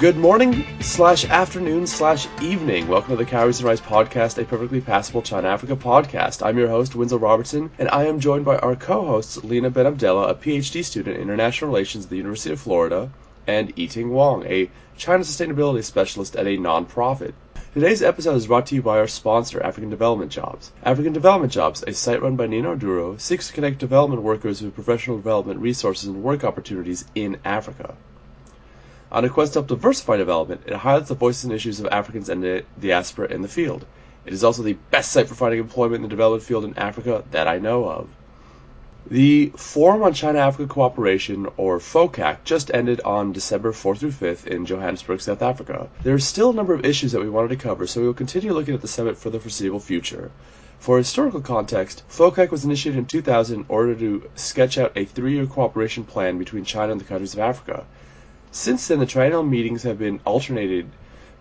Good morning slash afternoon slash evening. Welcome to the Calories and Rise podcast, a perfectly passable China Africa podcast. I'm your host, Winslow Robertson, and I am joined by our co-hosts, Lina Benabdallah, a PhD student in international relations at the University of Florida, and Yiting Wong, a China sustainability specialist at a nonprofit. Today's episode is brought to you by our sponsor, African Development Jobs. African Development Jobs, a site run by Nino Duro, seeks to connect development workers with professional development resources and work opportunities in Africa. On a quest to help diversify development, it highlights the voices and issues of Africans and the diaspora in the field. It is also the best site for finding employment in the development field in Africa that I know of. The Forum on China-Africa Cooperation, or FOCAC, just ended on December 4th through 5th in Johannesburg, South Africa. There are still a number of issues that we wanted to cover, so we will continue looking at the summit for the foreseeable future. For historical context, FOCAC was initiated in 2000 in order to sketch out a three-year cooperation plan between China and the countries of Africa. Since then, the triennial meetings have been alternated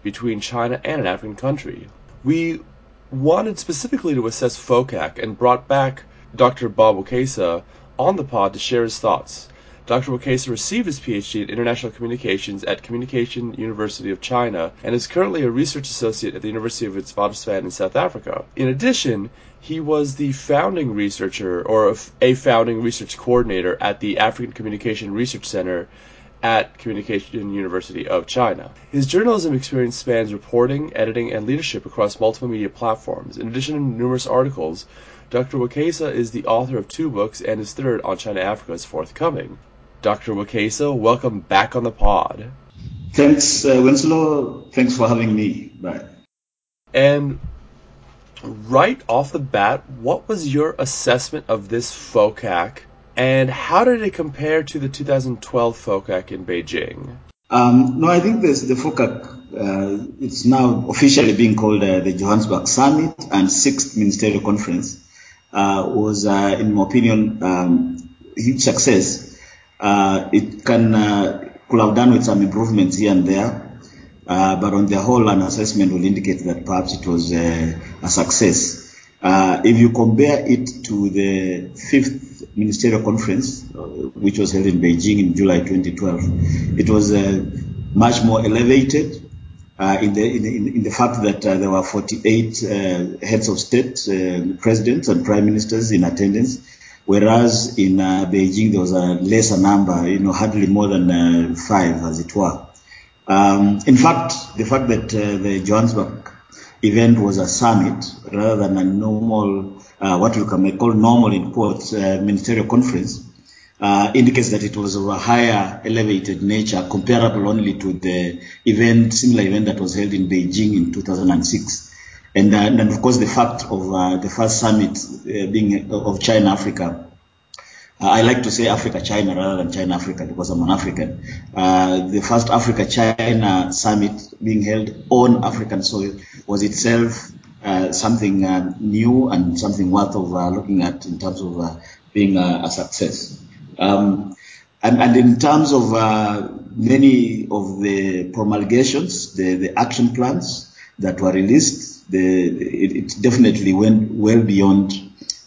between China and an African country. We wanted specifically to assess FOCAC and brought back Dr. Bob Wekesa on the pod to share his thoughts. Dr. Wekesa received his PhD in International Communications at Communication University of China and is currently a research associate at the University of Witwatersrand in South Africa. In addition, he was the founding researcher or a founding research coordinator at the African Communication Research Center at Communication University of China. His journalism experience spans reporting, editing, and leadership across multiple media platforms. In addition to numerous articles, Dr. Wekesa is the author of two books and his third on China Africa is forthcoming. Dr. Wekesa, welcome back on the pod. Thanks, uh, Winslow. Thanks for having me back. And right off the bat, what was your assessment of this FOCAC and how did it compare to the 2012 FOCAC in Beijing? Um, no, I think the FOCAC, uh, it's now officially being called uh, the Johannesburg Summit and Sixth Ministerial Conference, uh, was, uh, in my opinion, um, huge success. Uh, it can uh, could have done with some improvements here and there, but on the whole, an assessment will indicate that perhaps it was a success. Uh, if you compare it to the fifth ministerial conference, uh, which was held in Beijing in July 2012, it was uh, much more elevated uh, in, the, in, in, the fact that there were 48 uh, heads of state, presidents and prime ministers in attendance, whereas in Beijing there was a lesser number, you know, hardly more than five, as it were. Um, in fact, the fact that the Johannesburg event was a summit rather than a normal, uh, what we can call normal in quotes, uh, ministerial conference, uh, indicates that it was of a higher elevated nature comparable only to the event, similar event that was held in Beijing in 2006. And, uh, and of course the fact of uh, the first summit uh, being of China Africa uh, I like to say Africa China rather than China Africa because I'm an African. Uh, the first Africa China summit being held on African soil was itself uh, something uh, new and something worth of uh, looking at in terms of uh, being a, a success. Um, and, and, in terms of many of the promulgations, the, the action plans that were released, the, it, it definitely went well beyond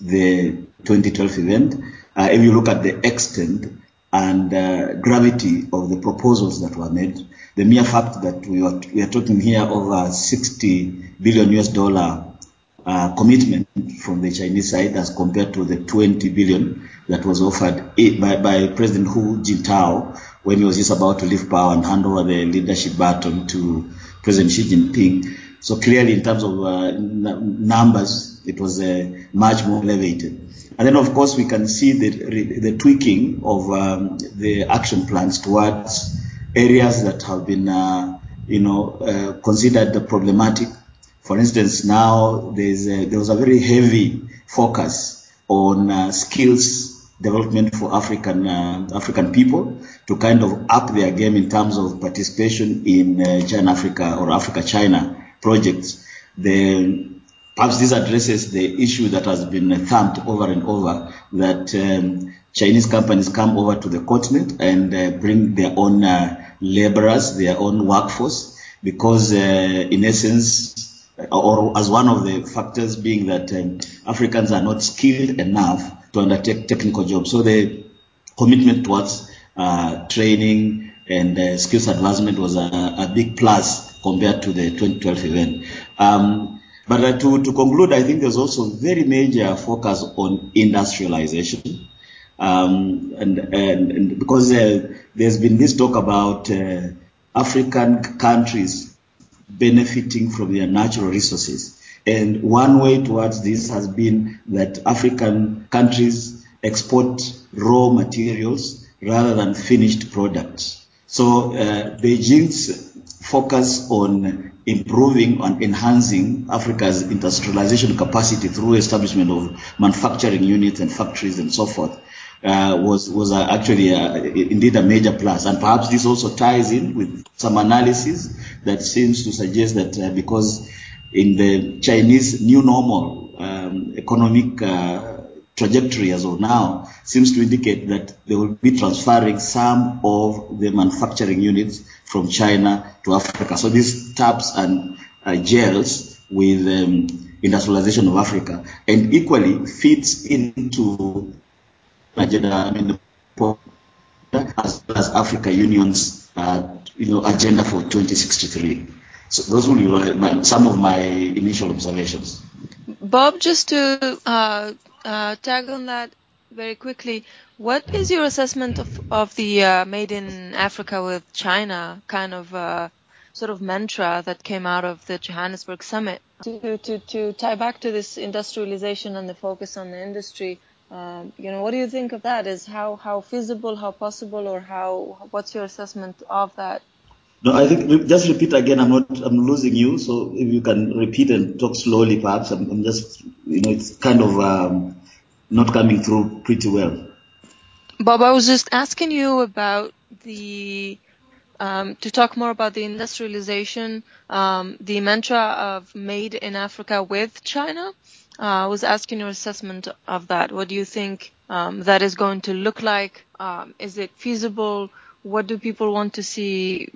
the 2012 event. Uh, if you look at the extent and uh, gravity of the proposals that were made, the mere fact that we are, we are talking here over 60 billion US dollar uh, commitment from the Chinese side as compared to the 20 billion that was offered by, by President Hu Jintao when he was just about to leave power and hand over the leadership baton to President Xi Jinping. So clearly, in terms of uh, numbers, it was uh, much more elevated. And then, of course, we can see the, the tweaking of um, the action plans towards areas that have been, uh, you know, uh, considered problematic. For instance, now there's a, there was a very heavy focus on uh, skills development for African uh, African people to kind of up their game in terms of participation in uh, China Africa or Africa China projects. The Perhaps this addresses the issue that has been thumped over and over that um, Chinese companies come over to the continent and uh, bring their own uh, laborers, their own workforce, because uh, in essence, or as one of the factors being that um, Africans are not skilled enough to undertake technical jobs. So the commitment towards uh, training, and uh, skills advancement was a, a, big plus compared to the 2012 event. Um, but uh, to, to conclude, I think there's also very major focus on industrialization. Um, and, and, and, because uh, there's been this talk about uh, African countries benefiting from their natural resources. And one way towards this has been that African countries export raw materials rather than finished products. So uh, Beijing's focus on improving and enhancing Africa's industrialization capacity through establishment of manufacturing units and factories and so forth uh, was was uh, actually uh, indeed a major plus, and perhaps this also ties in with some analysis that seems to suggest that uh, because in the Chinese new normal um, economic uh, trajectory as of now seems to indicate that they will be transferring some of the manufacturing units from China to Africa. So this taps and uh, gels with um, industrialization of Africa and equally fits into agenda, I mean, as as Africa Union's uh, you know, agenda for 2063. So those will be some of my initial observations. Bob, just to uh, tag on that very quickly, what is your assessment of, of the uh, Made in Africa with China kind of uh, sort of mantra that came out of the Johannesburg summit? To, to, to tie back to this industrialization and the focus on the industry, um, you know, what do you think of that? Is how, how feasible, how possible, or how what's your assessment of that? No, I think just repeat again. I'm not. I'm losing you. So if you can repeat and talk slowly, perhaps. I'm, I'm just. You know, it's kind of um, not coming through pretty well. Bob, I was just asking you about the um, to talk more about the industrialization, um, the mantra of "Made in Africa" with China. Uh, I was asking your assessment of that. What do you think um, that is going to look like? Um, is it feasible? What do people want to see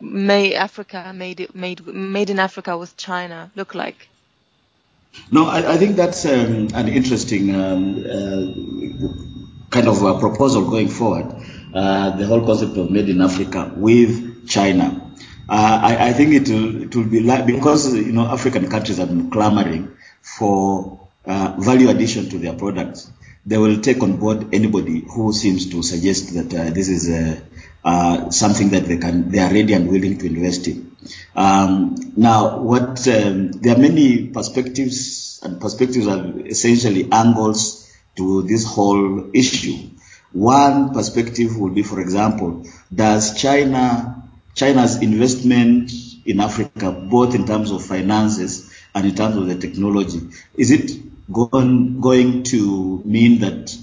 May Africa made made made in Africa with China look like? No, I, I think that's um, an interesting um, uh, kind of a proposal going forward. Uh, the whole concept of made in Africa with China. Uh, I, I, think it will, it will be like because you know African countries have been clamoring for uh, value addition to their products they will take on board anybody who seems to suggest that uh, this is uh, uh, something that they can they are ready and willing to invest in. Um, now, what um, there are many perspectives, and perspectives are essentially angles to this whole issue. One perspective would be, for example, does China China's investment in Africa, both in terms of finances and in terms of the technology, is it going, going to mean that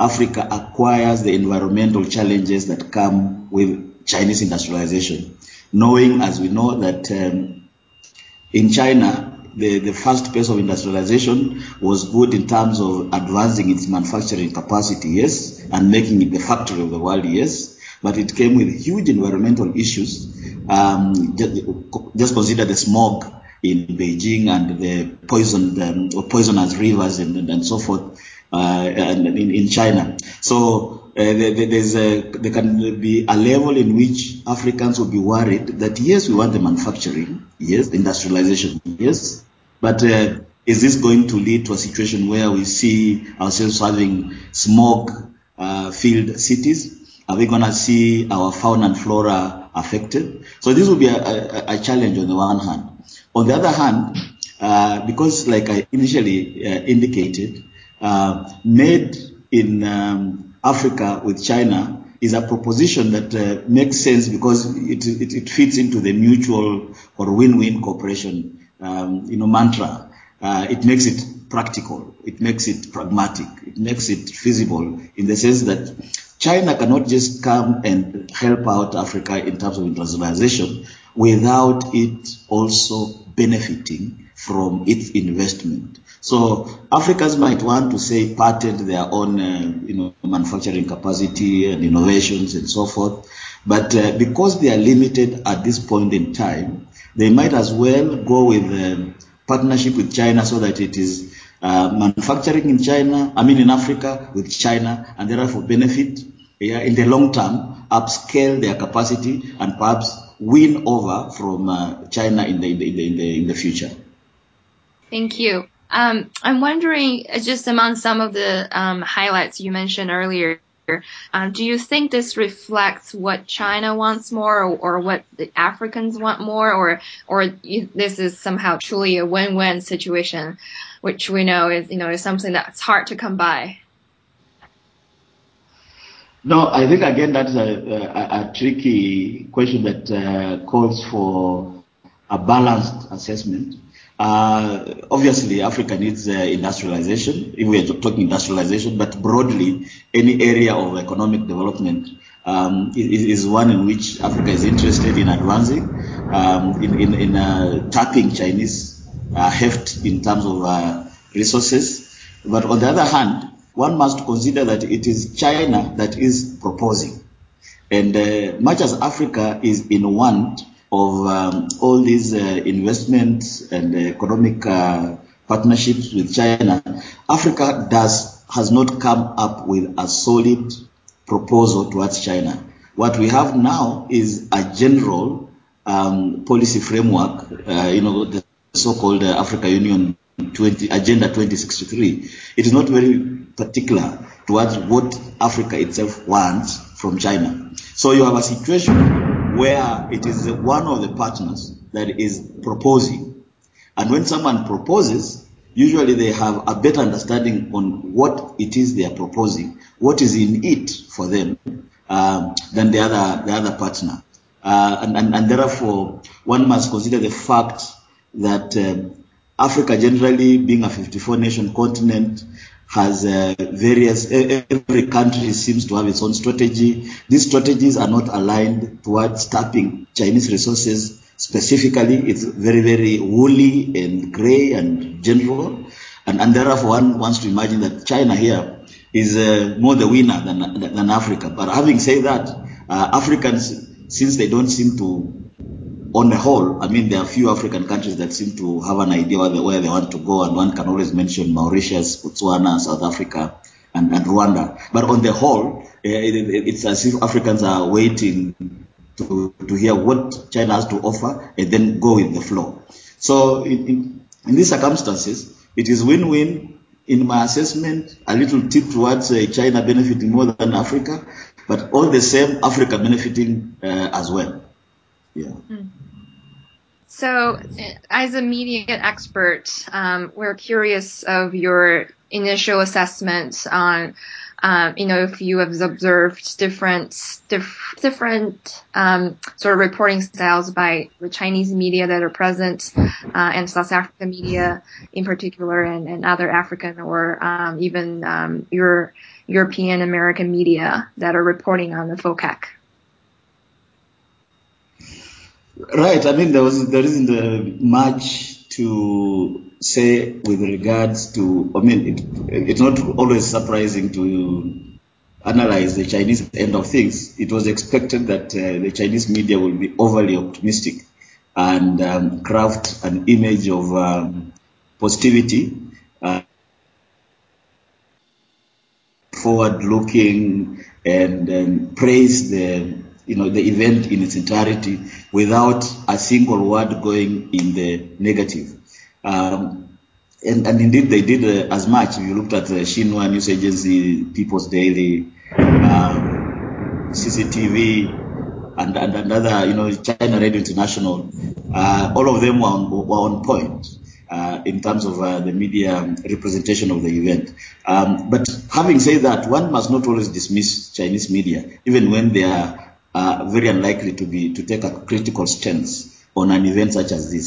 Africa acquires the environmental challenges that come with Chinese industrialization, knowing, as we know, that um, in China, the, the first phase of industrialization was good in terms of advancing its manufacturing capacity, yes, and making it the factory of the world, yes, but it came with huge environmental issues. Um, just, consider the smog in Beijing and the poisoned um, or poisonous rivers and, and so forth uh, in, in China. So uh, there's a, there can be a level in which Africans will be worried that yes, we want the manufacturing, yes, industrialization, yes, but uh, is this going to lead to a situation where we see ourselves having smog uh, cities? Are we going to see our fauna and flora affected? So this will be a, a, a challenge on the one hand. On the other hand, uh, because like I initially uh, indicated, made in um, Africa with China is a proposition that uh, makes sense because it, it, it, fits into the mutual or win-win cooperation, um, you know, mantra. Uh, it makes it practical. It makes it pragmatic. It makes it feasible in the sense that China cannot just come and help out Africa in terms of industrialization without it also benefiting from its investment. So Africans might want to say patent their own, uh, you know, manufacturing capacity and innovations and so forth. But uh, because they are limited at this point in time, they might as well go with a partnership with China so that it is uh, manufacturing in China, I mean in Africa with China, and therefore benefit yeah, in the long term upscale their capacity and perhaps win over from uh, China in the, in the, in the, in the future. Thank you. Um, I'm wondering, uh, just among some of the um, highlights you mentioned earlier, um, do you think this reflects what China wants more, or, or what the Africans want more, or or you, this is somehow truly a win-win situation, which we know is you know is something that's hard to come by? No, I think again that's a, a, a tricky question that uh, calls for a balanced assessment. Uh, obviously, Africa needs uh, industrialization, if we are talking industrialization, but broadly, any area of economic development um, is, is, one in which Africa is interested in advancing, um, in, in, in uh, tapping Chinese uh, heft in terms of uh, resources. But on the other hand, one must consider that it is China that is proposing. And much as Africa is in want of um, all these uh, investments and economic uh, partnerships with China, Africa does has not come up with a solid proposal towards China. What we have now is a general um, policy framework, uh, you know, the so-called uh, Africa Union 20, Agenda 2063. It is not very particular towards what Africa itself wants from China. So you have a situation where it is one of the partners that is proposing. And when someone proposes, usually they have a better understanding on what it is they are proposing, what is in it for them, um, than the other the other partner. Uh, and, and, and, therefore, one must consider the fact that um, Africa, generally being a 54 nation continent, has uh, various, every country seems to have its own strategy. These strategies are not aligned towards tapping Chinese resources specifically. It's very, very woolly and gray and general. And, and therefore one wants to imagine that China here is uh, more the winner than, than Africa. But having said that, uh, Africans, since they don't seem to on the whole, I mean, there are few African countries that seem to have an idea where they, where they want to go, and one can always mention Mauritius, Botswana, South Africa, and, and Rwanda. But on the whole, eh, it, it's as if Africans are waiting to, to hear what China has to offer and then go with the flow. So in, in, in these circumstances, it is win-win. In my assessment, a little tip towards uh, China benefiting more than Africa, but all the same, Africa benefiting uh, as well. Yeah. Mm. So, as a media expert, um, we're curious of your initial assessment on, um, you know, if you have observed different, diff- different um, sort of reporting styles by the Chinese media that are present, uh, and South African media in particular, and, and other African or um, even um, your European American media that are reporting on the FOCAC. Right. I mean, there was there isn't much to say with regards to. I mean, it, it's not always surprising to analyze the Chinese end of things. It was expected that uh, the Chinese media will be overly optimistic and um, craft an image of um, positivity, uh, forward-looking, and um, praise the you know, the event in its entirety without a single word going in the negative. Um, and, and, indeed, they did uh, as much. If you looked at the Xinhua News Agency, People's Daily, um, CCTV, and, and another, you know, China Radio International, uh, all of them were on, were on point. Uh, in terms of uh, the media representation of the event. Um, but having said that, one must not always dismiss Chinese media, even when they are are very unlikely to be to take a critical stance on an event such as this.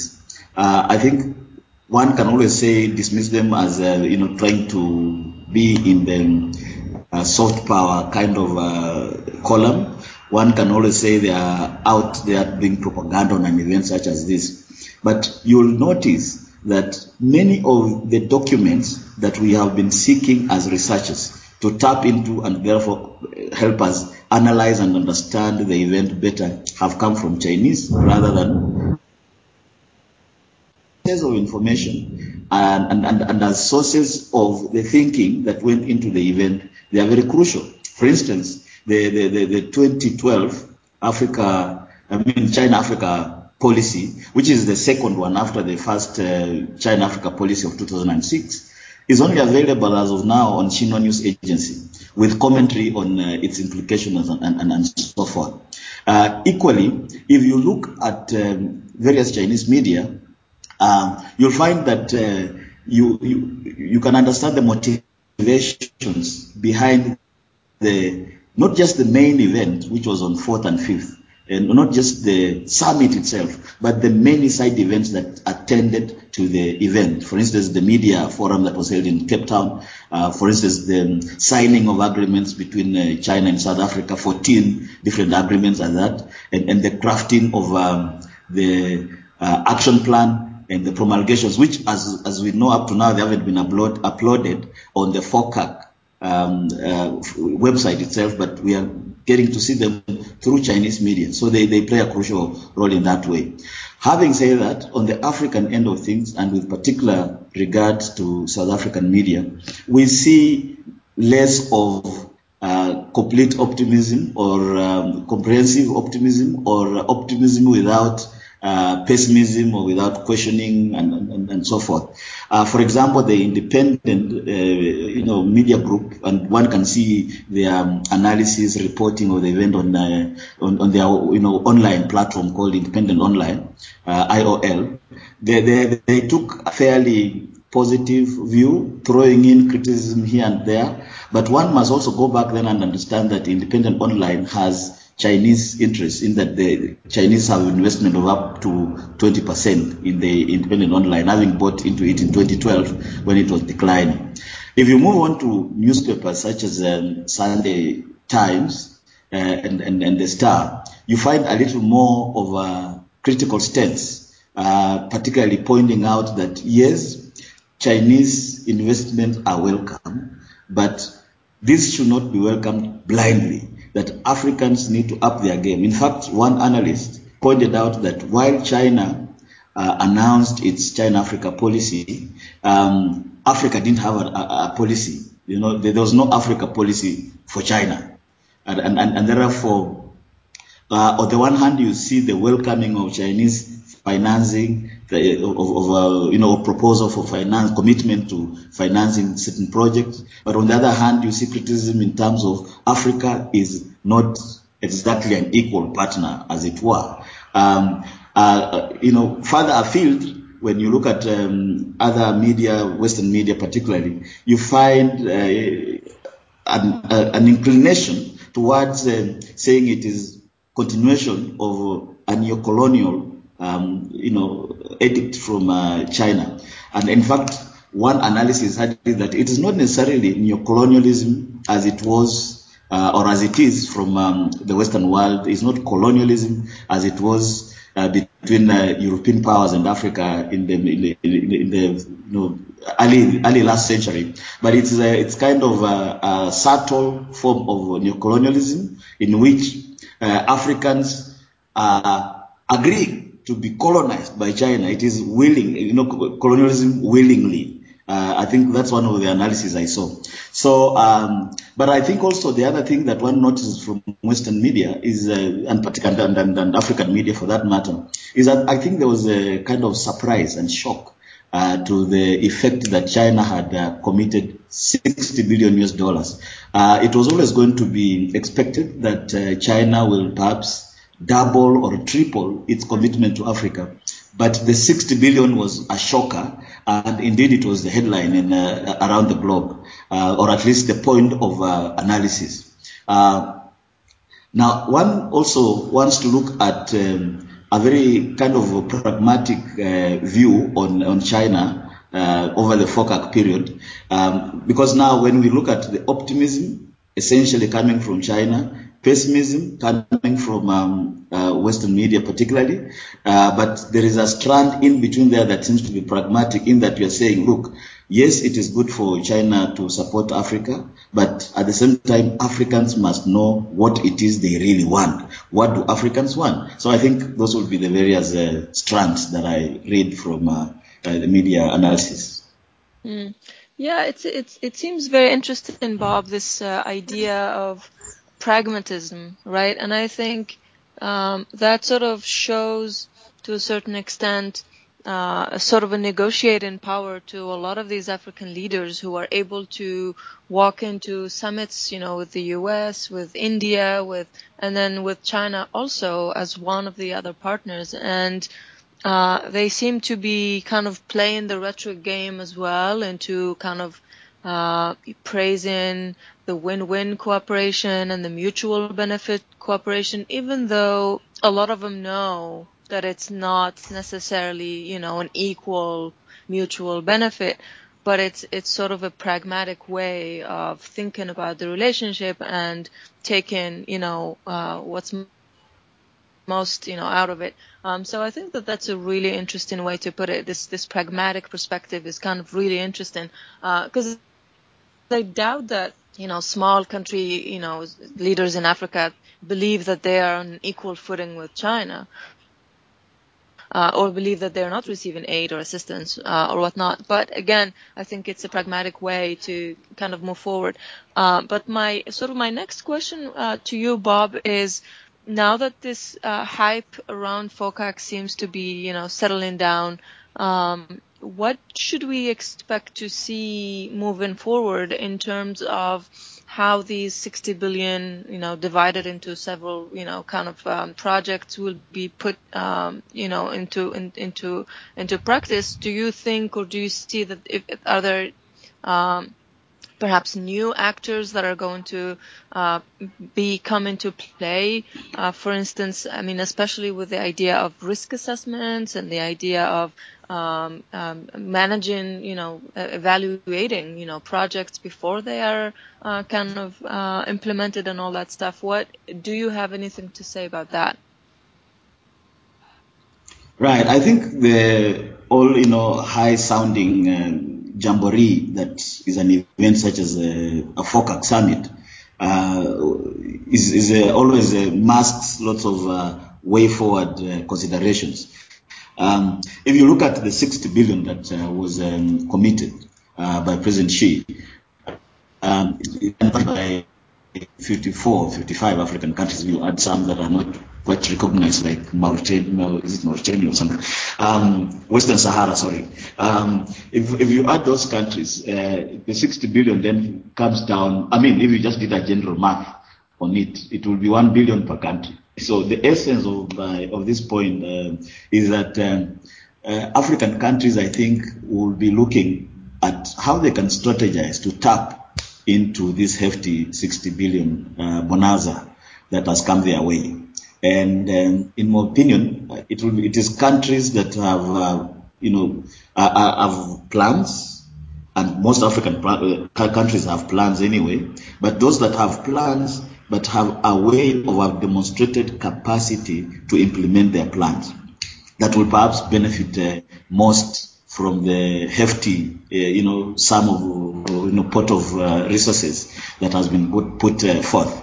Uh, I think one can always say dismiss them as uh, you know trying to be in the uh, soft power kind of uh, column. One can always say they are out there doing propaganda on an event such as this. But you'll notice that many of the documents that we have been seeking as researchers to tap into and therefore help us analyze and understand the event better have come from Chinese rather than sources of information and, and, and, as sources of the thinking that went into the event, they are very crucial. For instance, the, the, the, the 2012 Africa, I mean China Africa policy, which is the second one after the first uh, China Africa policy of 2006, is only available as of now on Xinhua News Agency with commentary on uh, its implications and, and, and, so forth. Uh, equally, if you look at um, various Chinese media, um, you'll find that uh, you, you you can understand the motivations behind the not just the main event, which was on 4th and 5th, and not just the summit itself, but the many side events that attended to the event. For instance, the media forum that was held in Cape Town. Uh, for instance, the signing of agreements between uh, China and South Africa, 14 different agreements and that, and, and the crafting of um, the uh, action plan and the promulgations, which, as as we know up to now, they haven't been upload, uploaded on the FOCAC um, uh, website itself, but we are getting to see them through Chinese media. So they, they play a crucial role in that way. Having said that, on the African end of things, and with particular regard to South African media, we see less of uh, complete optimism or um, comprehensive optimism or optimism without uh, pessimism or without questioning and, and, and so forth. Uh, for example, the independent, uh, you know, media group, and one can see their um, analysis reporting of the event on, uh, on, on their, you know, online platform called Independent Online, uh, IOL. They, they, they took a fairly positive view, throwing in criticism here and there. But one must also go back then and understand that Independent Online has Chinese interests in that the Chinese have investment of up to 20% in the independent online, having bought into it in 2012 when it was declining. If you move on to newspapers such as um, Sunday Times uh, and, and, and the Star, you find a little more of a critical stance, uh, particularly pointing out that yes, Chinese investments are welcome, but this should not be welcomed blindly that Africans need to up their game. In fact, one analyst pointed out that while China uh, announced its China-Africa policy, um, Africa didn't have a, a, a, policy. You know, there was no Africa policy for China, and and, and therefore, uh, on the one hand, you see the welcoming of Chinese financing of, of uh, you know proposal for finance commitment to financing certain projects. But on the other hand, you see criticism in terms of Africa is not exactly an equal partner, as it were. Um, uh, you know, further afield, when you look at um, other media, Western media particularly, you find uh, an, uh, an, inclination towards um, saying it is continuation of a neo-colonial um, you know, edict from uh, China. And in fact, one analysis had that it is not necessarily neo-colonialism as it was uh, or as it is from um, the Western world. It's not colonialism as it was uh, between uh, European powers and Africa in the, in the, in the you know, early, early last century. But it's, a, it's kind of a, a subtle form of neo-colonialism in which uh, Africans are agreeing to be colonized by China. It is willing, you know, colonialism willingly. Uh, I think that's one of the analyses I saw. So, um, but I think also the other thing that one notices from Western media is, uh, and particularly and, and, and, African media for that matter, is that I think there was a kind of surprise and shock uh, to the effect that China had uh, committed 60 billion US dollars. Uh, it was always going to be expected that uh, China will perhaps double or triple its commitment to Africa. But the 60 billion was a shocker, and indeed it was the headline in, uh, around the globe, uh, or at least the point of uh, analysis. Uh, now, one also wants to look at um, a very kind of pragmatic uh, view on, on China uh, over the FOCAC period, um, because now when we look at the optimism essentially coming from China, pessimism coming from um, uh, Western media particularly, uh, but there is a strand in between there that seems to be pragmatic in that we are saying, look, yes, it is good for China to support Africa, but at the same time, Africans must know what it is they really want. What do Africans want? So I think those would be the various uh, strands that I read from uh, uh, the media analysis. Mm. Yeah, it's it's it seems very interesting, Bob. This uh, idea of pragmatism, right? And I think um, that sort of shows to a certain extent uh, a sort of a negotiating power to a lot of these African leaders who are able to walk into summits, you know, with the U.S., with India, with and then with China also as one of the other partners, and uh, they seem to be kind of playing the rhetoric game as well, into kind of uh, praising the win-win cooperation and the mutual benefit cooperation, even though a lot of them know that it's not necessarily, you know, an equal mutual benefit, but it's it's sort of a pragmatic way of thinking about the relationship and taking, you know, uh, what's most, you know, out of it. Um, so I think that that's a really interesting way to put it. This this pragmatic perspective is kind of really interesting because uh, I doubt that you know small country you know leaders in Africa believe that they are on equal footing with China uh, or believe that they're not receiving aid or assistance uh, or whatnot. But again, I think it's a pragmatic way to kind of move forward. Uh, but my sort of my next question uh, to you, Bob, is now that this uh, hype around FOCAC seems to be, you know, settling down. Um, what should we expect to see moving forward in terms of how these 60 billion, you know, divided into several, you know, kind of um, projects will be put, um, you know, into in, into into practice? Do you think, or do you see that if are there um, perhaps new actors that are going to uh, be come into play. Uh, for instance, I mean, especially with the idea of risk assessments and the idea of um, um, managing, you know, evaluating, you know, projects before they are uh, kind of uh, implemented and all that stuff. What do you have anything to say about that? Right. I think the all you know high sounding uh, jamboree that is an event such as a, a FOCAC summit uh, is, is uh, always masks lots of uh, way forward considerations. Um, if you look at the 60 billion that uh, was um, committed uh, by President Xi, um, by 54, 55 African countries, you add some that are not quite recognized, like Mauritania, is it Mauritania or something? Um, Western Sahara, sorry. Um, if, if you add those countries, uh, the 60 billion then comes down. I mean, if you just did a general math on it, it will be 1 billion per country. So the essence of uh, of this point uh, is that um, uh, African countries, I think, will be looking at how they can strategize to tap into this hefty 60 billion uh, bonanza that has come their way. And um, in my opinion, it will be, it is countries that have uh, you know have plans, and most African countries have plans anyway. But those that have plans but have a way of demonstrated capacity to implement their plans that will perhaps benefit uh, most from the hefty, uh, you know, sum of, you know, pot of uh, resources that has been put, put uh, forth.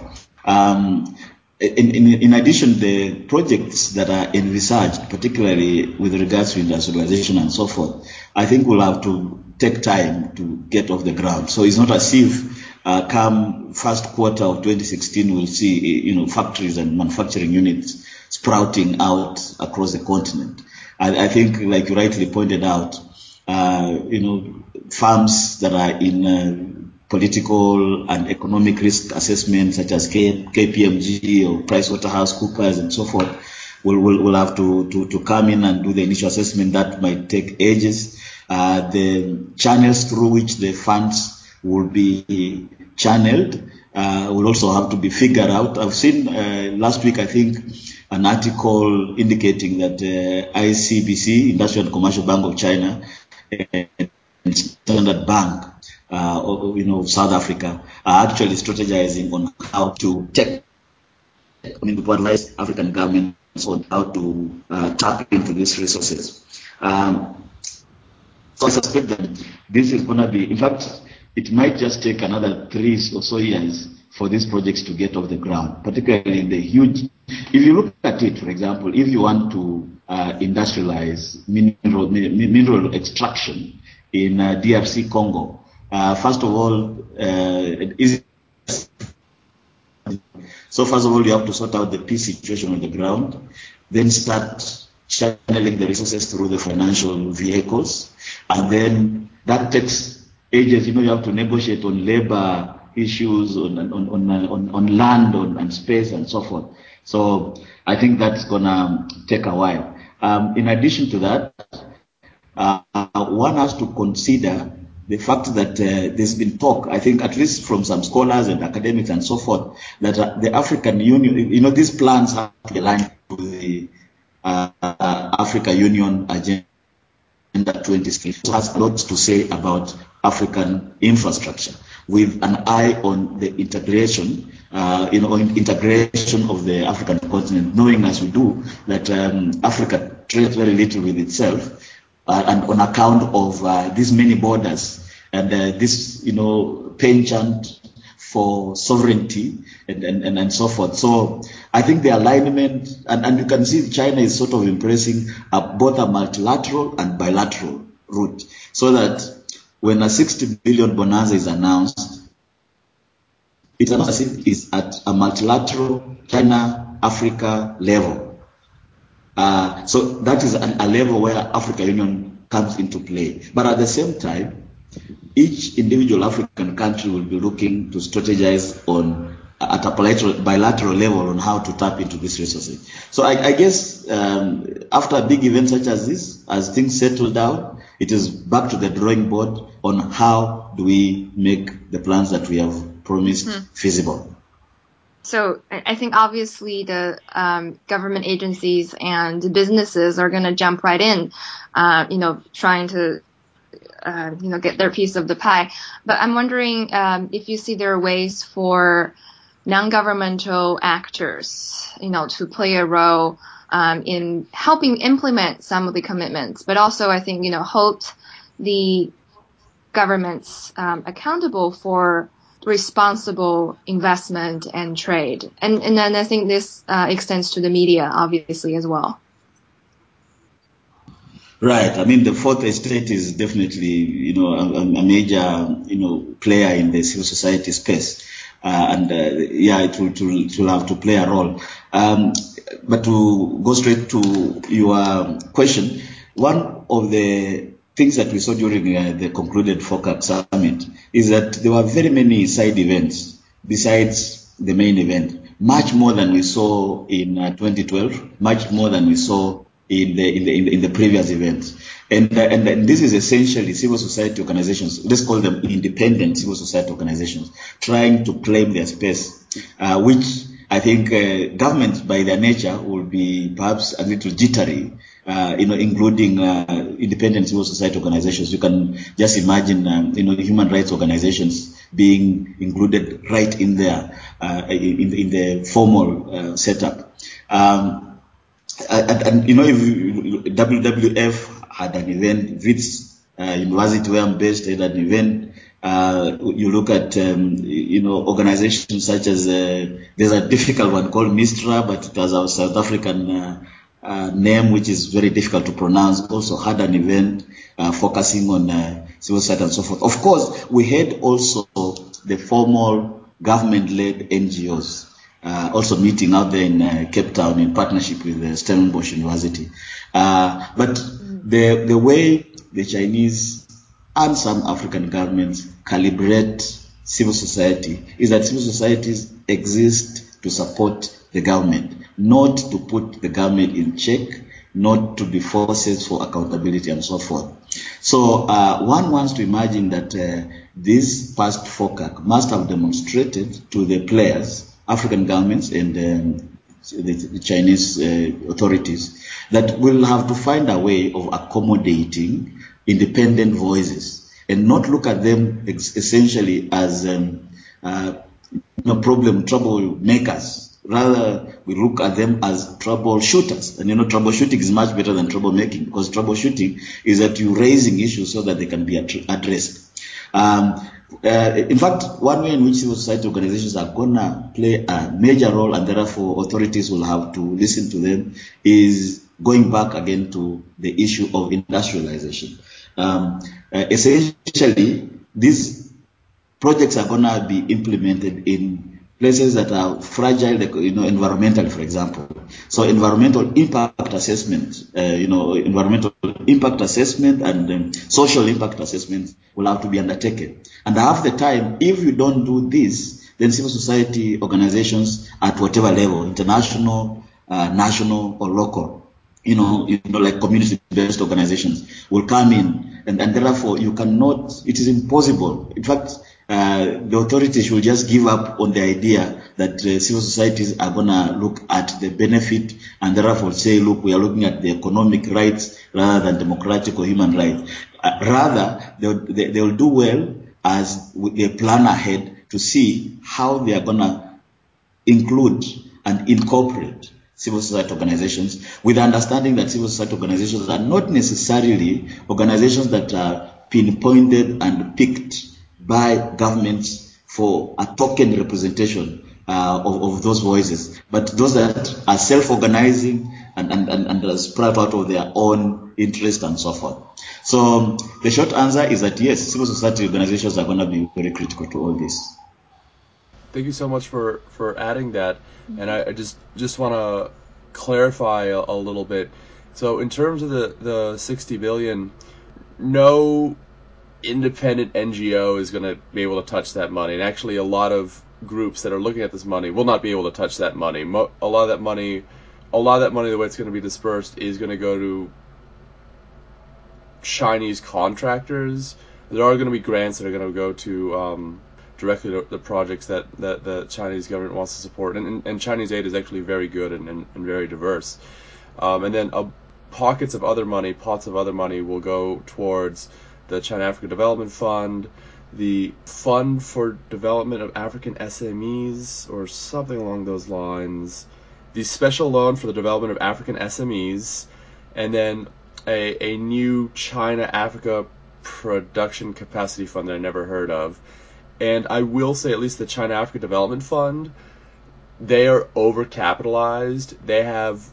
Um, in, in, in, addition, the projects that are envisaged, particularly with regards to industrialization and so forth, I think will have to take time to get off the ground. So it's not as if uh, come first quarter of 2016, we'll see you know factories and manufacturing units sprouting out across the continent. I, I think, like you rightly pointed out, uh, you know, firms that are in uh, political and economic risk assessment, such as K, KPMG or PricewaterhouseCoopers and so forth, will, will, will have to, to, to come in and do the initial assessment. That might take ages. Uh, the channels through which the funds will be channeled uh, will also have to be figured out. I've seen uh, last week, I think, an article indicating that uh, ICBC, Industrial and Commercial Bank of China, and Standard Bank, uh, you know, South Africa, are actually strategizing on how to take, I mean, to advise African governments on how to uh, tap into these resources. Um, so I suspect that this is going to be, in fact, it might just take another three or so years for these projects to get off the ground, particularly in the huge. If you look at it, for example, if you want to uh, industrialize mineral, mineral extraction in uh, DRC Congo, uh, first of all, uh, is So first of all, you have to sort out the peace situation on the ground, then start channeling the resources through the financial vehicles, and then that takes ages. You know, you have to negotiate on labor issues, on on on on, on land, on, and space, and so forth. So I think that's gonna take a while. Um, in addition to that, uh, one has to consider the fact that uh, there's been talk, I think, at least from some scholars and academics and so forth, that uh, the African Union, you know, these plans have to aligned to the uh, Africa Union agenda 2060. It has a lot to say about African infrastructure with an eye on the integration, uh, you know, integration of the African continent, knowing as we do that um, Africa trades very little with itself uh, and on account of uh, these many borders and uh, this, you know, penchant for sovereignty and, and, and, and, so forth. So I think the alignment, and, and you can see China is sort of embracing a, both a multilateral and bilateral route so that when a 60 billion bonanza is announced, it's announced as it is at a multilateral China-Africa level. Uh, so that is an, a level where Africa Union comes into play. But at the same time, each individual African country will be looking to strategize on at a bilateral, bilateral level on how to tap into these resources. So I, I guess um, after a big event such as this, as things settle down, it is back to the drawing board on how do we make the plans that we have promised mm-hmm. feasible. So I think obviously the um, government agencies and businesses are going to jump right in, uh, you know, trying to, uh, you know, get their piece of the pie. But I'm wondering um, if you see there are ways for non-governmental actors, you know, to play a role um, in helping implement some of the commitments, but also I think you know hold the governments um, accountable for responsible investment and trade. And, and then I think this uh, extends to the media, obviously, as well. Right. I mean, the fourth estate is definitely, you know, a, a major, you know, player in the civil society space. Uh, and uh, yeah, it will, to, it will have to play a role. Um, but to go straight to your question, one of the things that we saw during uh, the concluded FOCAC summit is that there were very many side events besides the main event, much more than we saw in uh, 2012, much more than we saw in the in the in the, in the previous events. And, uh, and, and this is essentially civil society organizations, let's call them independent civil society organizations, trying to claim their space, uh, which I think uh, governments by their nature will be perhaps a little jittery uh, you know, including uh, independent civil society organizations. You can just imagine, um, you know, human rights organizations being included right in there, uh, in, in, the formal uh, setup. Um, and, and, you know, if WWF had an event, WITS uh, University where I'm based had an event, uh, you look at um, you know organizations such as uh, there's a difficult one called Mistra, but it was our South African uh, uh, name, which is very difficult to pronounce, also had an event uh, focusing on uh, civil society and so forth. Of course, we had also the formal government-led NGOs also meeting out there in Cape Town in partnership with the Stellenbosch University. Uh, but the the way the Chinese and some African governments calibrate civil society is that civil societies exist to support the government not to put the government in check, not to be forces for accountability and so forth. So uh, one wants to imagine that uh, this past FOCAC must have demonstrated to the players, African governments and um, the, Chinese uh, authorities, that we'll have to find a way of accommodating independent voices and not look at them ex- essentially as um, uh, problem troublemakers Rather, we look at them as troubleshooters. And you know, troubleshooting is much better than troublemaking because troubleshooting is that you're raising issues so that they can be addressed. Um, uh, in fact, one way in which civil society organizations are going to play a major role and therefore authorities will have to listen to them is going back again to the issue of industrialization. Um, uh, essentially, these projects are going to be implemented in places that are fragile, you know, environmentally, for example. So environmental impact assessment, uh, you know, environmental impact assessment and um, social impact assessment will have to be undertaken. And half the time, if you don't do this, then civil society organizations at whatever level, international, uh, national, or local, you know, you know, like community-based organizations will come in, and, and therefore you cannot. It is impossible. In fact, uh, the authorities will just give up on the idea that uh, civil societies are going to look at the benefit and therefore say, look, we are looking at the economic rights rather than democratic or human rights. Uh, rather, they, they will do well as they plan ahead to see how they are going to include and incorporate civil society organizations with the understanding that civil society organizations are not necessarily organizations that are pinpointed and picked by governments for a token representation uh, of, of, those voices, but those that are self-organizing and, and, and, and sprout out of their own interest and so forth. So the short answer is that yes, civil society organizations are going to be very critical to all this. Thank you so much for, for adding that, and I, I just just want to clarify a, a little bit. So in terms of the the 60 billion, no independent NGO is going to be able to touch that money. And actually, a lot of groups that are looking at this money will not be able to touch that money. Mo- a lot of that money, a lot of that money, the way it's going to be dispersed is going to go to Chinese contractors. There are going to be grants that are going to go to um, directly to the projects that, that the Chinese government wants to support. And, and, and Chinese aid is actually very good and, and, and very diverse. Um, and then uh, pockets of other money, pots of other money will go towards the China Africa Development Fund, the Fund for Development of African SMEs, or something along those lines, the Special Loan for the Development of African SMEs, and then a, a new China Africa Production Capacity Fund that I never heard of. And I will say, at least the China Africa Development Fund, they are overcapitalized. They have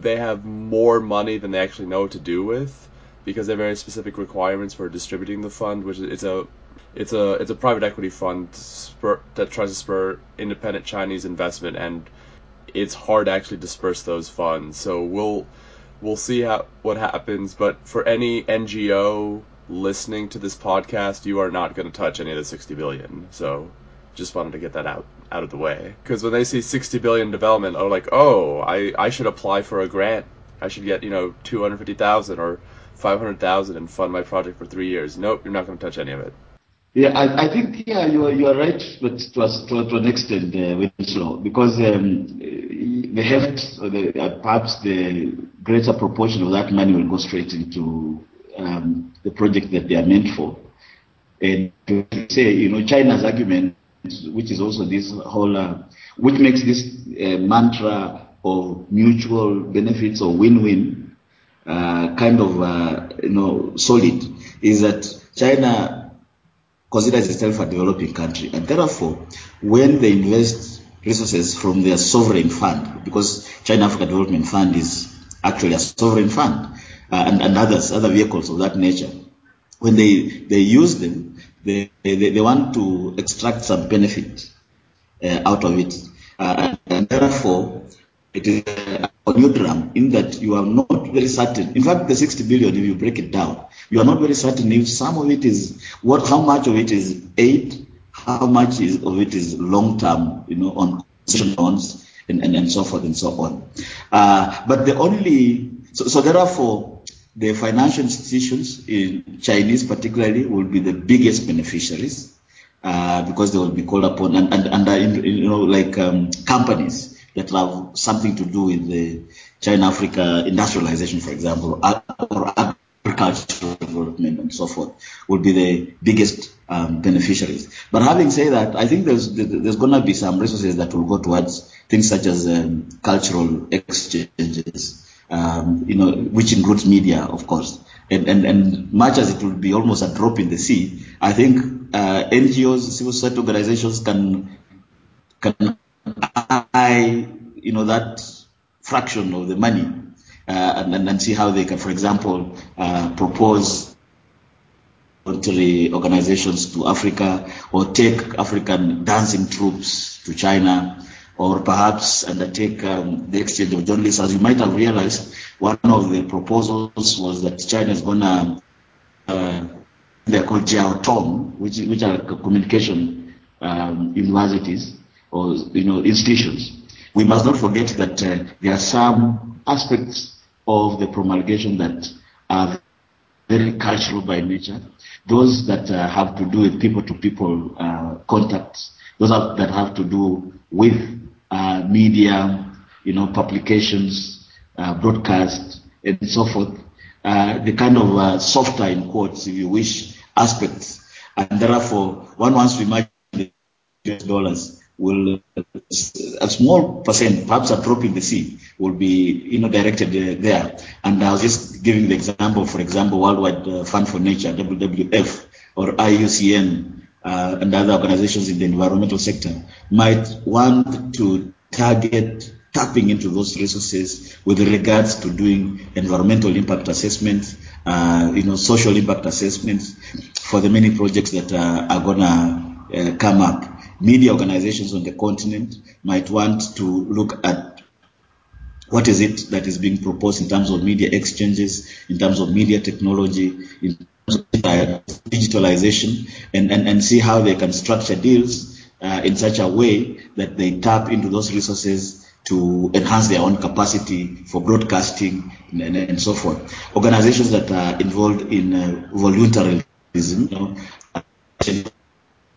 they have more money than they actually know what to do with because they have very specific requirements for distributing the fund, which is it's a it's a it's a private equity fund spur, that tries to spur independent Chinese investment, and it's hard to actually disperse those funds. So we'll we'll see how what happens. But for any NGO listening to this podcast, you are not going to touch any of the 60 billion. So just wanted to get that out out of the way because when they see 60 billion development, are like, oh, I I should apply for a grant. I should get you know 250,000 or five hundred thousand and fund my project for three years. Nope, you're not going to touch any of it. Yeah, I, I think yeah, you are, you are right, but to, to, to an extent, uh, Winslow, because um, the heft, or the, uh, perhaps the greater proportion of that money will go straight into um, the project that they are meant for. And to say, you know, China's argument, which is also this whole, uh, which makes this uh, mantra of mutual benefits or win-win uh, kind of uh, you know solid is that China considers itself a developing country, and therefore, when they invest resources from their sovereign fund, because China Africa Development Fund is actually a sovereign fund, and, and others other vehicles of that nature, when they they use them, they they, they want to extract some benefit uh, out of it, uh, and therefore it is a conundrum in that you are not very certain. In fact, the 60 billion, if you break it down, you are not very certain if some of it is what, how much of it is aid, how much is, of it is long term, you know, on concession loans and, and, and so forth and so on. Uh, but the only, so, so therefore, the financial institutions in Chinese particularly will be the biggest beneficiaries uh, because they will be called upon and, and, and uh, you know, like um, companies that have something to do with the China-Africa industrialization, for example, or agricultural development and so forth, will be the biggest um, beneficiaries. But having said that, I think there's there's going to be some resources that will go towards things such as um, cultural exchanges, um, you know, which includes media, of course. And, and, and much as it will be almost a drop in the sea, I think uh, NGOs, civil society organizations can can I, you know, that fraction of the money uh, and, and, and see how they can, for example, uh, propose voluntary organizations to Africa or take African dancing troops to China or perhaps undertake um, the exchange of journalists. As you might have realized, one of the proposals was that China is going to, uh, they're called Jiao Tong, which, which are communication um, universities or you know institutions. We must not forget that uh, there are some aspects of the promulgation that are very cultural by nature. Those that uh, have to do with people-to-people uh, contacts. Those that have to do with media, you know, publications, uh, broadcast, and so forth. Uh, the kind of uh, softer, in quotes, if you wish, aspects. And therefore, one wants to imagine the US dollars will a small percent, perhaps a drop in the sea, will be you know directed there. And I was just giving the example, for example, Worldwide Fund for Nature (WWF) or IUCN uh, and other organizations in the environmental sector might want to target tapping into those resources with regards to doing environmental impact assessments, uh, you know, social impact assessments for the many projects that uh, are gonna uh, come up. Media organizations on the continent might want to look at what is it that is being proposed in terms of media exchanges, in terms of media technology, in digitalization, and, and, and see how they can structure deals uh, in such a way that they tap into those resources to enhance their own capacity for broadcasting and, and so forth. Organizations that are involved in uh, voluntarism, you know,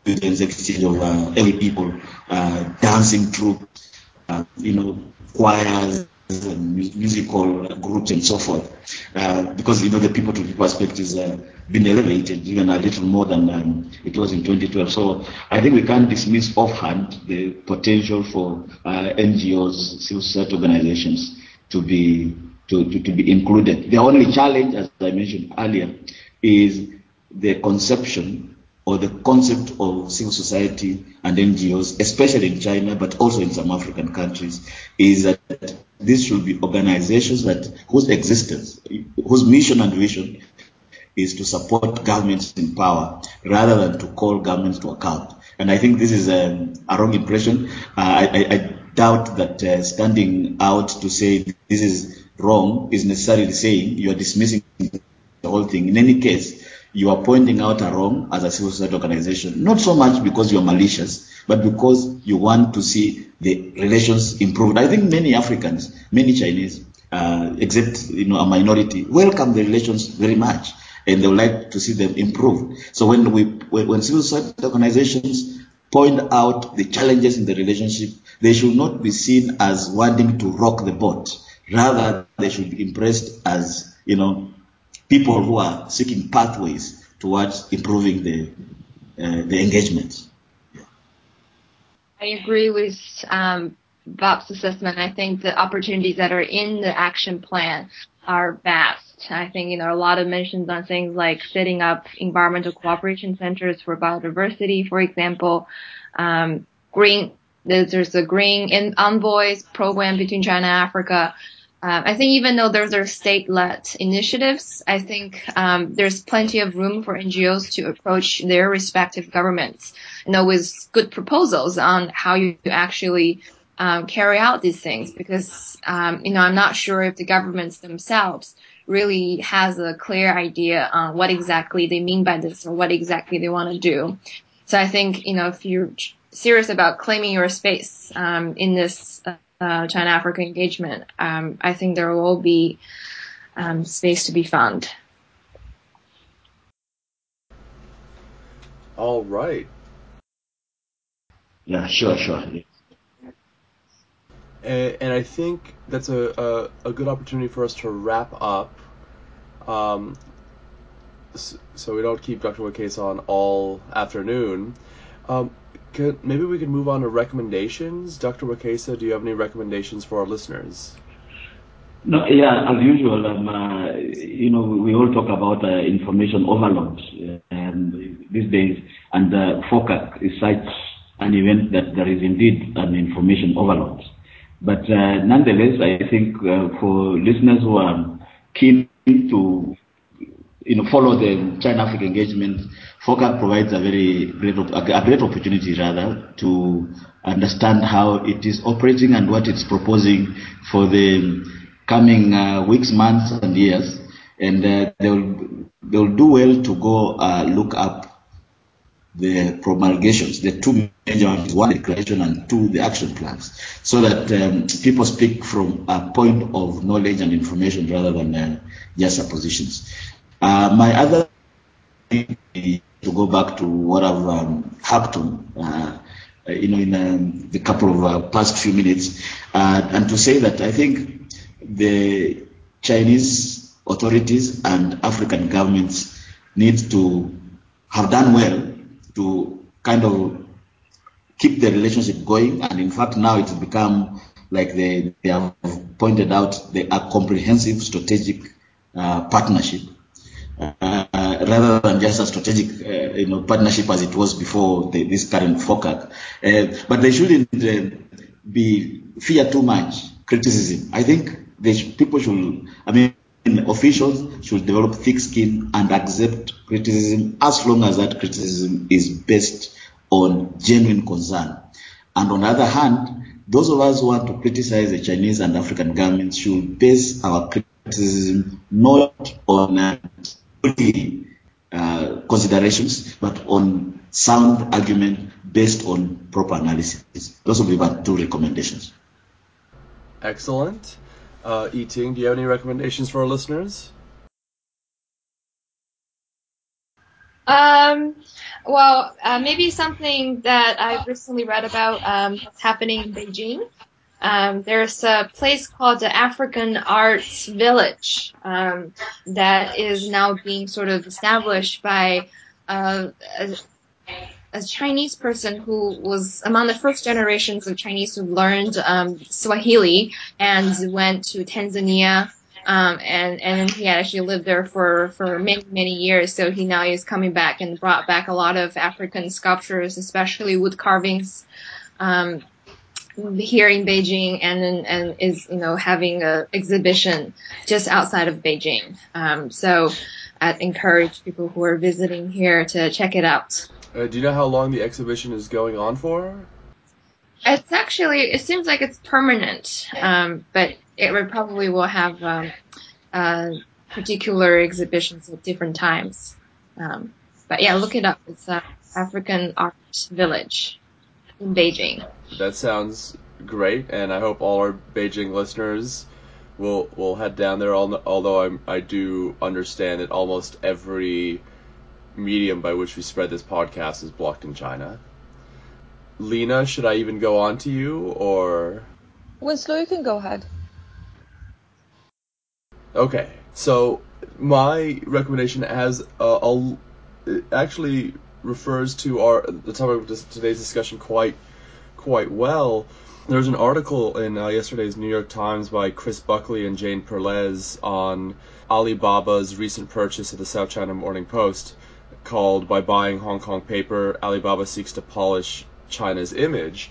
students, exchange of uh, people, uh, dancing troops, uh, you know, choirs, and musical groups and so forth. Uh, because, you know, the people to people aspect is uh, been elevated even a little more than um, it was in 2012. So I think we can't dismiss offhand the potential for uh, NGOs, civil society organizations to be to, to, to be included. The only challenge, as I mentioned earlier, is the conception or the concept of civil society and NGOs, especially in China, but also in some African countries, is that these should be organizations that whose existence, whose mission and vision is to support governments in power rather than to call governments to account. And I think this is a, a wrong impression. Uh, I, I, I, doubt that uh, standing out to say this is wrong is necessarily saying you are dismissing the whole thing. In any case, you are pointing out a wrong as a civil society organization, not so much because you're malicious, but because you want to see the relations improved. I think many Africans, many Chinese, uh, except you know a minority, welcome the relations very much, and they would like to see them improved. So when we when civil society organizations point out the challenges in the relationship, they should not be seen as wanting to rock the boat. Rather, they should be impressed as you know people who are seeking pathways towards improving the uh, the engagement. I agree with um, Bob's assessment. I think the opportunities that are in the action plan are vast. I think you know a lot of mentions on things like setting up environmental cooperation centers for biodiversity, for example. Um, green there's a green envoys program between China and Africa. Um, I think even though those are state-led initiatives, I think um, there's plenty of room for NGOs to approach their respective governments, you know, with good proposals on how you actually um, carry out these things. Because um, you know, I'm not sure if the governments themselves really has a clear idea on what exactly they mean by this or what exactly they want to do. So I think you know, if you're serious about claiming your space um, in this. Uh, China Africa engagement, um, I think there will be um, space to be found. All right. Yeah, sure, sure. And, and I think that's a, a, a, good opportunity for us to wrap up. Um, so we don't keep Dr. Wekesa on all afternoon. Um, maybe we could move on to recommendations. Dr. Wekesa, do you have any recommendations for our listeners? No, yeah, as usual, um, uh, you know, we all talk about uh, information overload um, these days, and uh, FOCAC is such an event that there is indeed an information overload. But uh, nonetheless, I think uh, for listeners who are keen to you know, follow the China-Africa engagement, FOCAC provides a very great, a great opportunity rather to understand how it is operating and what it's proposing for the coming uh, weeks, months, and years. And uh, they'll they'll do well to go uh, look up the promulgations, the two major ones, one the declaration and two the action plans, so that um, people speak from a point of knowledge and information rather than uh, just suppositions. Uh, my other to go back to what I've um, harped on, uh, you know, in um, the couple of uh, past few minutes, uh, and to say that I think the Chinese authorities and African governments need to have done well to kind of keep the relationship going, and in fact now it's become like they, they have pointed out, they are comprehensive strategic uh, partnership rather than just a strategic uh, you know, partnership as it was before the, this current FOCAC. Uh, but they shouldn't uh, be fear too much criticism. I think they people should, I mean, officials should develop thick skin and accept criticism as long as that criticism is based on genuine concern. And on the other hand, those of us who want to criticize the Chinese and African governments should base our criticism not on uh, uh, considerations, but on sound argument based on proper analysis. Those will be my two recommendations. Excellent. Uh, Eating, do you have any recommendations for our listeners? Um, well, uh, maybe something that I've recently read about um, what's happening in Beijing. Um, there's a place called the African Arts Village um, that is now being sort of established by uh, a, a, Chinese person who was among the first generations of Chinese who learned um, Swahili and went to Tanzania. Um, and and he actually lived there for for many many years. So he now is coming back and brought back a lot of African sculptures, especially wood carvings, um, here in Beijing and and is you know having a exhibition just outside of Beijing. Um, so I'd encourage people who are visiting here to check it out. Uh, do you know how long the exhibition is going on for? It's actually it seems like it's permanent, um, but it probably will have um, uh, particular exhibitions at different times. Um, but yeah, look it up. It's uh, African Art Village in Beijing. That sounds great, and I hope all our Beijing listeners will will head down there. Although I'm, I do understand that almost every medium by which we spread this podcast is blocked in China. Lina, should I even go on to you or? Winslow, you can go ahead. Okay, so my recommendation has a, a actually refers to our the topic of today's discussion quite quite well. There's an article in uh, yesterday's New York Times by Chris Buckley and Jane Perlez on Alibaba's recent purchase of the South China Morning Post called By Buying Hong Kong Paper, Alibaba Seeks to Polish China's Image.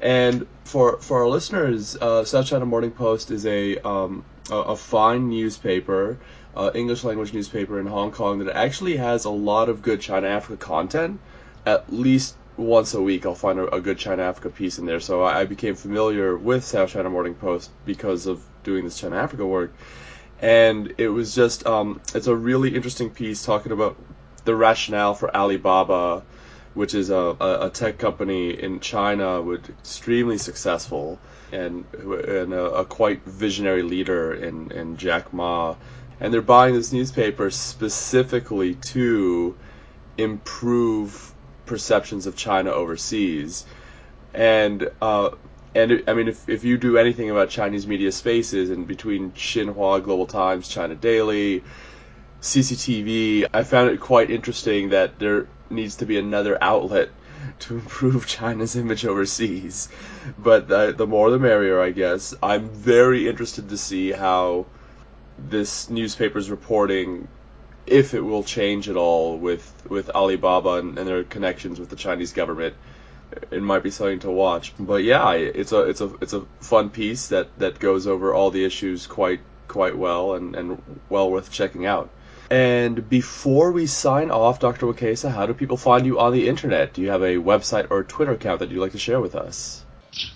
And for for our listeners, uh, South China Morning Post is a um, a, a, fine newspaper, uh, English language newspaper in Hong Kong that actually has a lot of good China Africa content. At least once a week, I'll find a, a good China Africa piece in there. So I, I became familiar with South China Morning Post because of doing this China Africa work. And it was just, um, it's a really interesting piece talking about the rationale for Alibaba which is a, a, tech company in China with extremely successful and, and a, a, quite visionary leader in, in Jack Ma. And they're buying this newspaper specifically to improve perceptions of China overseas. And uh, and I mean, if, if you do anything about Chinese media spaces and between Xinhua, Global Times, China Daily, CCTV, I found it quite interesting that there needs to be another outlet to improve China's image overseas. But the, the more the merrier, I guess. I'm very interested to see how this newspaper's reporting, if it will change at all with, with Alibaba and, and their connections with the Chinese government. It might be something to watch. But yeah, it's a it's a it's a fun piece that, that goes over all the issues quite quite well and, and well worth checking out. And before we sign off, Dr. Wekesa, how do people find you on the internet? Do you have a website or Twitter account that you'd like to share with us?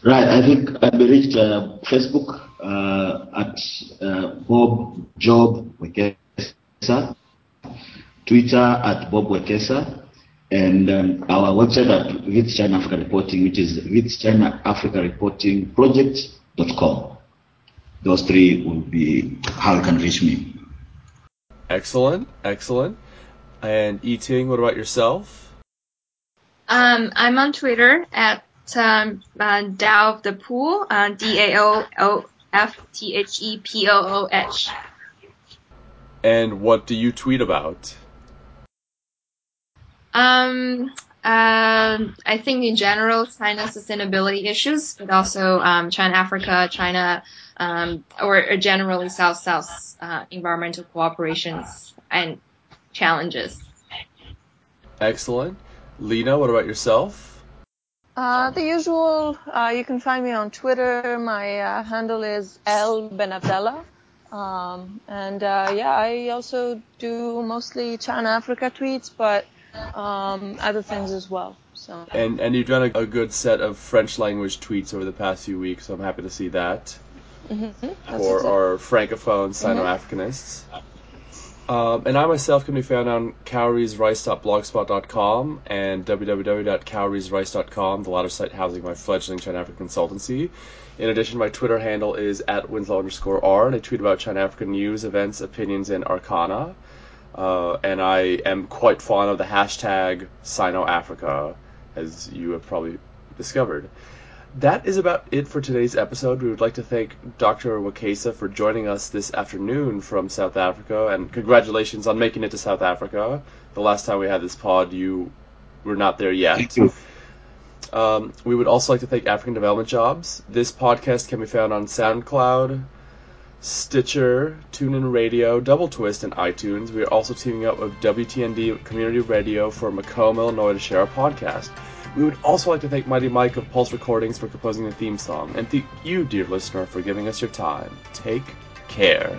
Right, I think I've reached uh, Facebook uh, at uh, Bob Job Wekesa, Twitter at Bob Wekesa, and um, our website at Wits China Africa Reporting, which is Wits China Africa Reporting Project.com. Those three will be how you can reach me. Excellent, excellent. And Eating, what about yourself? Um, I'm on Twitter at um, Dao of the Pooh, uh, D A O O F T H E P O O H. And what do you tweet about? Um, uh, I think in general, China sustainability issues, but also um, China Africa, China, um, or, generally South South uh, environmental cooperations and challenges. Excellent. Lina, what about yourself? Uh, the usual. Uh, you can find me on Twitter. My uh, handle is L Benabdallah. Um, and uh, yeah, I also do mostly China Africa tweets, but um, other things as well. So. And and you've done a, a, good set of French language tweets over the past few weeks, so I'm happy to see that. Mm-hmm. For our francophone Sino-Africanists. Mm-hmm. Um, and I myself can be found on cowriesrice.blogspot.com and www.cowriesrice.com, the latter site housing my fledgling China African consultancy. In addition, my Twitter handle is at Winslow underscore R, and I tweet about China African news, events, opinions, and arcana. Uh, and I am quite fond of the hashtag Sino-Africa, as you have probably discovered that is about it for today's episode. We would like to thank Dr. Wekesa for joining us this afternoon from South Africa, and congratulations on making it to South Africa. The last time we had this pod, you were not there yet. Um, we would also like to thank African Development Jobs. This podcast can be found on SoundCloud, Stitcher, TuneIn Radio, Double Twist, and iTunes. We are also teaming up with WTND Community Radio for Macomb, Illinois to share our podcast. We would also like to thank Mighty Mike of Pulse Recordings for composing the theme song, and thank you, dear listener, for giving us your time. Take care.